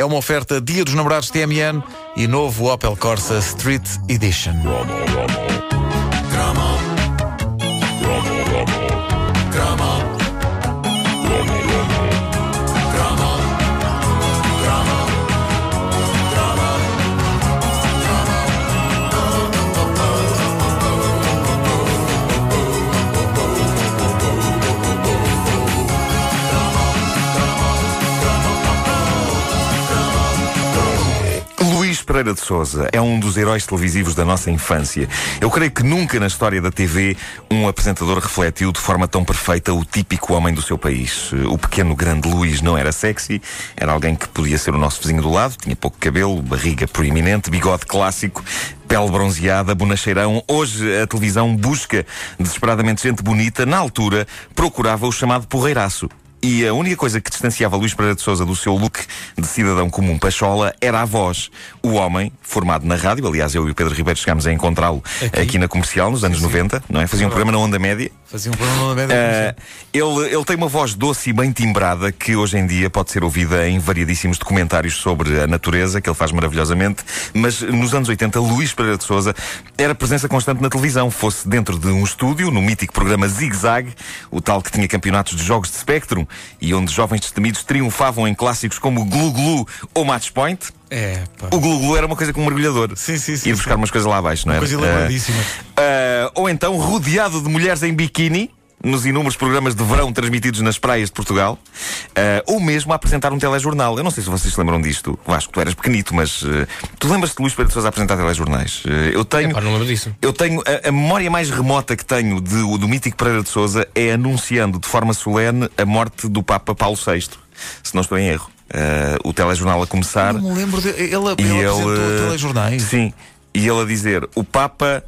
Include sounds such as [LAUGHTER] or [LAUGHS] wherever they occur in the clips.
É uma oferta Dia dos Namorados TMN e novo Opel Corsa Street Edition. Pereira de Souza é um dos heróis televisivos da nossa infância. Eu creio que nunca na história da TV um apresentador refletiu de forma tão perfeita o típico homem do seu país. O pequeno grande Luís não era sexy, era alguém que podia ser o nosso vizinho do lado, tinha pouco cabelo, barriga proeminente, bigode clássico, pele bronzeada, bonacheirão. Hoje a televisão busca desesperadamente gente bonita. Na altura, procurava o chamado porreiraço. E a única coisa que distanciava Luís Pereira de Souza do seu look de cidadão comum pachola era a voz. O homem, formado na rádio, aliás, eu e o Pedro Ribeiro chegámos a encontrá-lo aqui? Aqui? na comercial, nos anos sim. 90, não é? Fazia um programa na onda média. Fazia um programa na média. Eh, ele, ele tem uma voz doce e bem timbrada que hoje em dia pode ser ouvida em variadíssimos documentários sobre a natureza, que ele faz maravilhosamente. Mas nos anos 80, Luís Pereira de Souza era presença constante na televisão, fosse dentro de um estúdio, no mítico programa Zig Zag, o tal que tinha campeonatos de jogos de Spectrum e onde jovens destemidos triunfavam em clássicos como Glu Glu ou Match Point. É. O Glu Glu era uma coisa como um mergulhador. Sim, sim, sim, Ir sim. buscar umas coisas lá abaixo, não era? Coisa elaboradíssima. Uh, ou então rodeado de mulheres em biquíni nos inúmeros programas de verão transmitidos nas praias de Portugal, uh, ou mesmo a apresentar um telejornal. Eu não sei se vocês se lembram disto. Eu acho que tu eras pequenito, mas uh, tu lembras-te de Luís Pedro de Sousa a apresentar telejornais? Uh, eu tenho. Epá, não lembro disso. Eu tenho. A, a memória mais remota que tenho de- do mítico Pereira de Souza é anunciando de forma solene a morte do Papa Paulo VI. Se não estou em erro. Uh, o telejornal a começar. Não me lembro de. Ele, ele E ele, apresentou telejornais. Sim. E ele a dizer: o Papa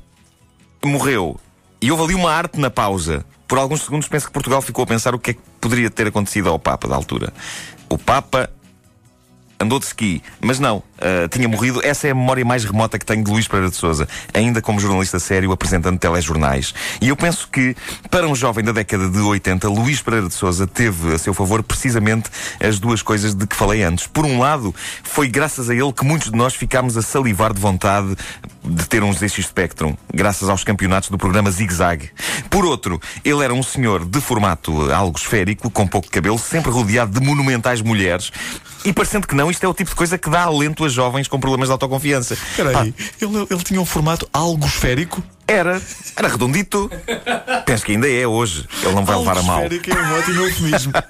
morreu. E houve ali uma arte na pausa. Por alguns segundos penso que Portugal ficou a pensar o que é que poderia ter acontecido ao Papa da altura. O Papa andou de ski, mas não, ah, tinha morrido. Essa é a memória mais remota que tenho de Luís Pereira de Souza, ainda como jornalista sério, apresentando telejornais. E eu penso que, para um jovem da década de 80, Luís Pereira de Souza teve a seu favor precisamente as duas coisas de que falei antes. Por um lado, foi graças a ele que muitos de nós ficámos a salivar de vontade de ter um ZX Spectrum, graças aos campeonatos do programa Zig Zag. Por outro, ele era um senhor de formato algo esférico, com pouco cabelo, sempre rodeado de monumentais mulheres, e parecendo que não, isto é o tipo de coisa que dá alento jovens com problemas de autoconfiança. Espera aí, ele, ele tinha um formato algo esférico. Era, era redondito. Penso que ainda é hoje. Ele não vai levar a mal. É um ótimo eufemismo. [LAUGHS]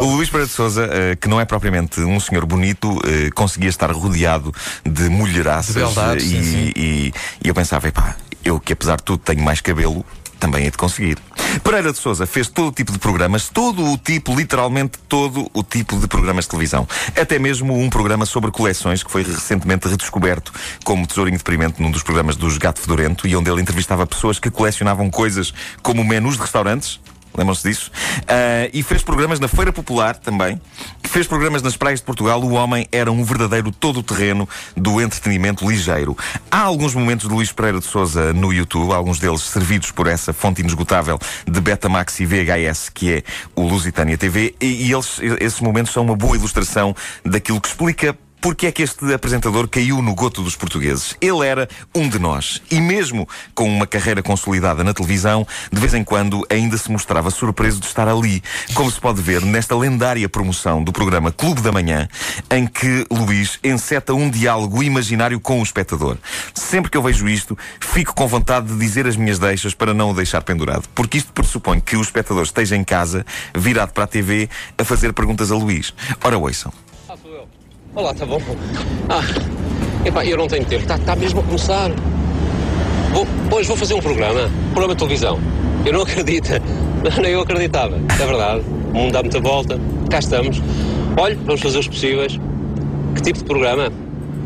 O Luís Pereira de Souza, eh, que não é propriamente um senhor bonito, eh, conseguia estar rodeado de mulheraças. De beldades, eh, sim, e, sim. E, e eu pensava, epá, eu que apesar de tudo tenho mais cabelo, também hei de conseguir. Pereira de Souza fez todo o tipo de programas, todo o tipo, literalmente todo o tipo de programas de televisão. Até mesmo um programa sobre coleções que foi recentemente redescoberto como tesourinho deprimente num dos programas dos Gato Fedorento e onde ele entrevistava pessoas que colecionavam coisas como menus de restaurantes. Lembram-se disso? Ah, e fez programas na Feira Popular também. Fez programas nas praias de Portugal. O homem era um verdadeiro todo-terreno do entretenimento ligeiro. Há alguns momentos de Luís Pereira de Souza no YouTube, alguns deles servidos por essa fonte inesgotável de Betamax e VHS, que é o Lusitânia TV. E, e eles, esses momentos são uma boa ilustração daquilo que explica porque é que este apresentador caiu no goto dos portugueses? Ele era um de nós. E mesmo com uma carreira consolidada na televisão, de vez em quando ainda se mostrava surpreso de estar ali. Como se pode ver nesta lendária promoção do programa Clube da Manhã, em que Luís enceta um diálogo imaginário com o espectador. Sempre que eu vejo isto, fico com vontade de dizer as minhas deixas para não o deixar pendurado. Porque isto pressupõe que o espectador esteja em casa, virado para a TV, a fazer perguntas a Luís. Ora, ouçam. Olá, tá bom? Ah, epá, eu não tenho tempo. Está tá mesmo a começar. Vou, pois vou fazer um programa. Programa de televisão. Eu não acredito. [LAUGHS] Nem eu acreditava. É verdade. O mundo dá muita volta. Cá estamos. Olha, vamos fazer os possíveis. Que tipo de programa?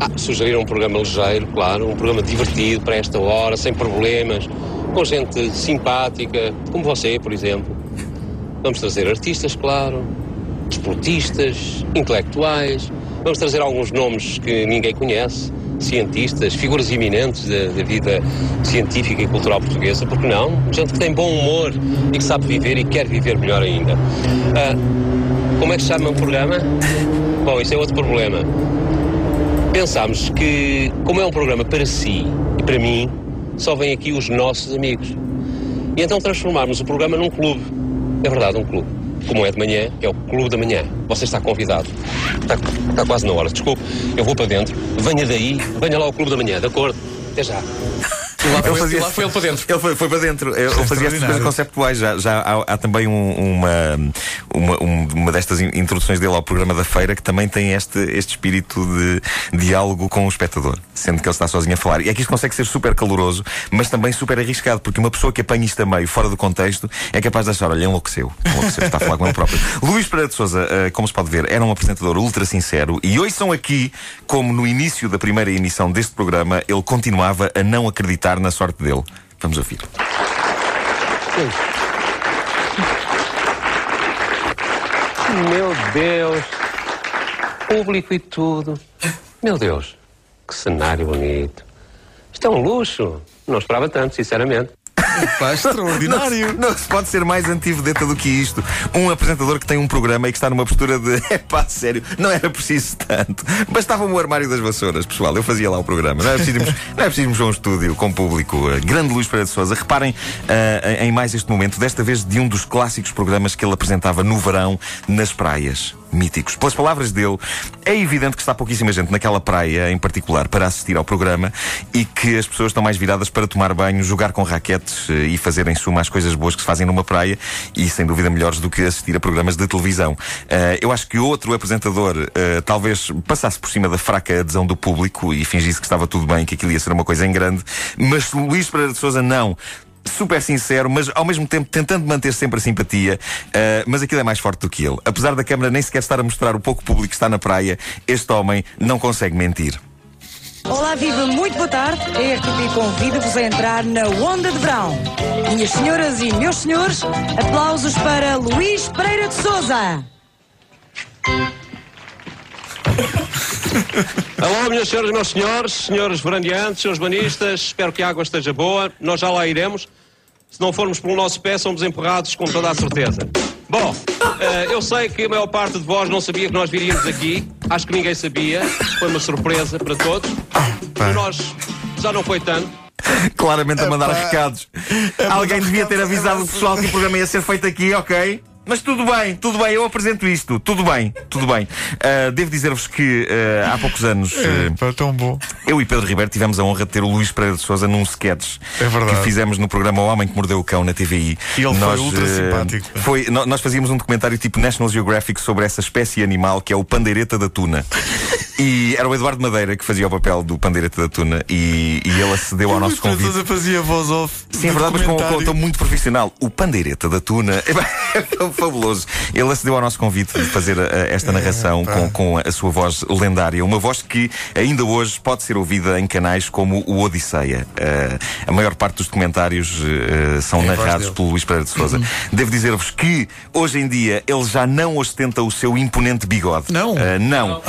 Ah, sugerir um programa ligeiro, claro. Um programa divertido para esta hora, sem problemas. Com gente simpática, como você, por exemplo. Vamos trazer artistas, claro. Desportistas, intelectuais. Vamos trazer alguns nomes que ninguém conhece, cientistas, figuras eminentes da, da vida científica e cultural portuguesa, porque não? Gente que tem bom humor e que sabe viver e quer viver melhor ainda. Ah, como é que se chama o programa? Bom, isso é outro problema. Pensámos que, como é um programa para si e para mim, só vêm aqui os nossos amigos. E então transformarmos o programa num clube. É verdade, um clube. Como é de manhã, é o Clube da Manhã. Você está convidado. Está, está quase na hora. Desculpe, eu vou para dentro. Venha daí, venha lá ao Clube da Manhã, de acordo? Até já. E lá, Ele foi, fazia- e lá foi ele para dentro. Ele foi, foi para dentro. Ele fazia estas coisas conceptuais. Já, já há, há também um- uma, uma, um- uma destas in- introduções dele ao programa da feira que também tem este, este espírito de diálogo com o espectador, sendo que ele está sozinho a falar. E é que isto consegue ser super caloroso, mas também super arriscado, porque uma pessoa que apanha isto a meio, fora do contexto, é capaz de achar: olha, enlouqueceu. Enlouqueceu, está a falar com ele próprio. [LAUGHS] Luís Pereira de Souza, eh, como se pode ver, era um apresentador ultra sincero e hoje são aqui, como no início da primeira emissão deste programa, ele continuava a não acreditar na sorte dele. Vamos ouvir. Meu Deus. Público e tudo. Meu Deus. Que cenário bonito. Isto é um luxo. Não esperava tanto, sinceramente. Pá, extraordinário. Não, não se pode ser mais antivedeta do que isto. Um apresentador que tem um programa e que está numa postura de [LAUGHS] é pá, sério, não era preciso tanto. Bastava-me o armário das vassouras, pessoal. Eu fazia lá o programa. Não é preciso não é preciso um estúdio com público. Uh, Grande Luís Pereira de Souza. Reparem uh, em mais este momento, desta vez de um dos clássicos programas que ele apresentava no verão nas praias. Míticos. Pelas palavras dele, é evidente que está pouquíssima gente naquela praia em particular para assistir ao programa e que as pessoas estão mais viradas para tomar banho, jogar com raquetes eh, e fazer em suma as coisas boas que se fazem numa praia e sem dúvida melhores do que assistir a programas de televisão. Eh, eu acho que outro apresentador eh, talvez passasse por cima da fraca adesão do público e fingisse que estava tudo bem, que aquilo ia ser uma coisa em grande, mas Luís Pereira de Souza não super sincero, mas ao mesmo tempo tentando manter sempre a simpatia. Uh, mas aquilo é mais forte do que ele. Apesar da câmara nem sequer estar a mostrar o pouco público que está na praia, este homem não consegue mentir. Olá, viva, muito boa tarde. A RTP convida-vos a entrar na Onda de Verão. Minhas senhoras e meus senhores, aplausos para Luís Pereira de Souza. Alô, minhas senhoras e meus senhores, senhores verandeantes, senhores banistas, espero que a água esteja boa. Nós já lá iremos. Se não formos pelo nosso pé, somos empurrados com toda a certeza. Bom, eh, eu sei que a maior parte de vós não sabia que nós viríamos aqui. Acho que ninguém sabia. Foi uma surpresa para todos. Para nós já não foi tanto. Claramente a mandar recados. Alguém devia ter avisado o pessoal que o programa ia ser feito aqui, ok? Mas tudo bem, tudo bem, eu apresento isto. Tudo bem, tudo bem. Uh, devo dizer-vos que uh, há poucos anos. uh, tão bom. Eu e Pedro Ribeiro tivemos a honra de ter o Luís Pereira de Souza num sketch É que fizemos no programa O Homem que Mordeu o Cão na TVI. E ele foi nós, ultra eh, simpático. Foi, nós fazíamos um documentário tipo National Geographic sobre essa espécie animal que é o pandeireta da tuna. E era o Eduardo Madeira que fazia o papel do pandeireta da tuna e, e ele acedeu ao nosso convite. Sousa fazia voz off. Sim, é verdade, mas com, com, tão muito profissional. O pandeireta da tuna [LAUGHS] é fabuloso. Ele acedeu ao nosso convite de fazer eh, esta narração com, com a sua voz lendária. Uma voz que ainda hoje pode ser ouvida em canais como o Odisseia. Eh, a maior parte dos documentários eh, são É narrados pelo Luís Pereira de Souza. Devo dizer-vos que hoje em dia ele já não ostenta o seu imponente bigode. Não? Eh, não.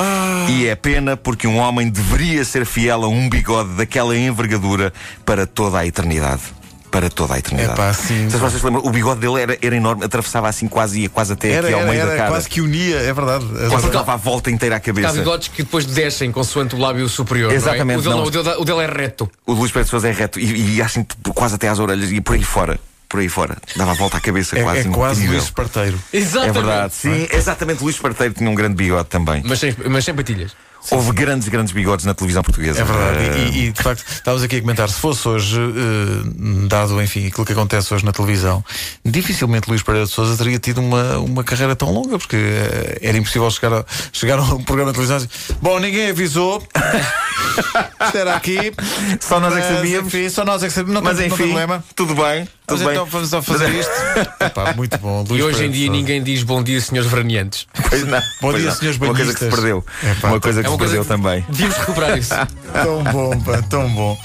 E é pena porque um homem deveria ser fiel a um bigode daquela envergadura para toda a eternidade. Para toda a eternidade. Epá, sim. Se vocês lembram, o bigode dele era, era enorme, atravessava assim quase, ia quase até Era, aqui ao era, meio da cara. quase que unia, é verdade. Quase dava a volta inteira à Há cabeça. bigodes que depois descem consoante o lábio superior. Exatamente, Não é? o, dele, não, o, dele, o dele é reto. O de Luís Pedro de Sousa é reto e, e assim quase até às orelhas e por aí fora. Por aí fora. Dava a volta à cabeça É, quase. é quase incrível. Luís Esparteiro. É Exatamente. verdade, sim, exatamente. Luís Parteiro tinha um grande bigode também. Mas sem, mas sem patilhas. Houve grandes, grandes bigodes na televisão portuguesa. É verdade. Eh, E, e, de facto, estávamos aqui a comentar, se fosse hoje, eh, dado, enfim, aquilo que acontece hoje na televisão, dificilmente Luís Pereira de Souza teria tido uma, uma carreira tão longa, porque eh, era impossível chegar a, chegar a um programa de televisão dizer, bom, ninguém avisou. [LAUGHS] Isto era aqui. Só nós é que sabíamos. Enfim, só nós é que sabíamos. Não, Mas tem, não tem enfim, problema. tudo bem. Mas bem. então vamos só fazer isto. [LAUGHS] Epá, muito bom. Luís E hoje em dia ninguém diz bom dia, senhores veraneantes. Pois não, Bom pois dia, não. senhores Uma coisa que se banhistas. perdeu. É pá, uma coisa que É se uma coisa perdeu que- também. Devíamos recuperar isso. [LAUGHS] Tão bom, pá, tão bom.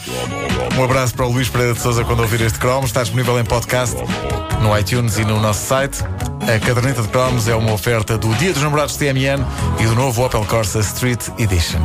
Um abraço para o Luís Pereira de Souza quando ouvir este Cromos. Está disponível em podcast no iTunes e no nosso site. A caderneta de Cromos é uma oferta do Dia dos Namorados TMN e do novo Opel Corsa Street Edition.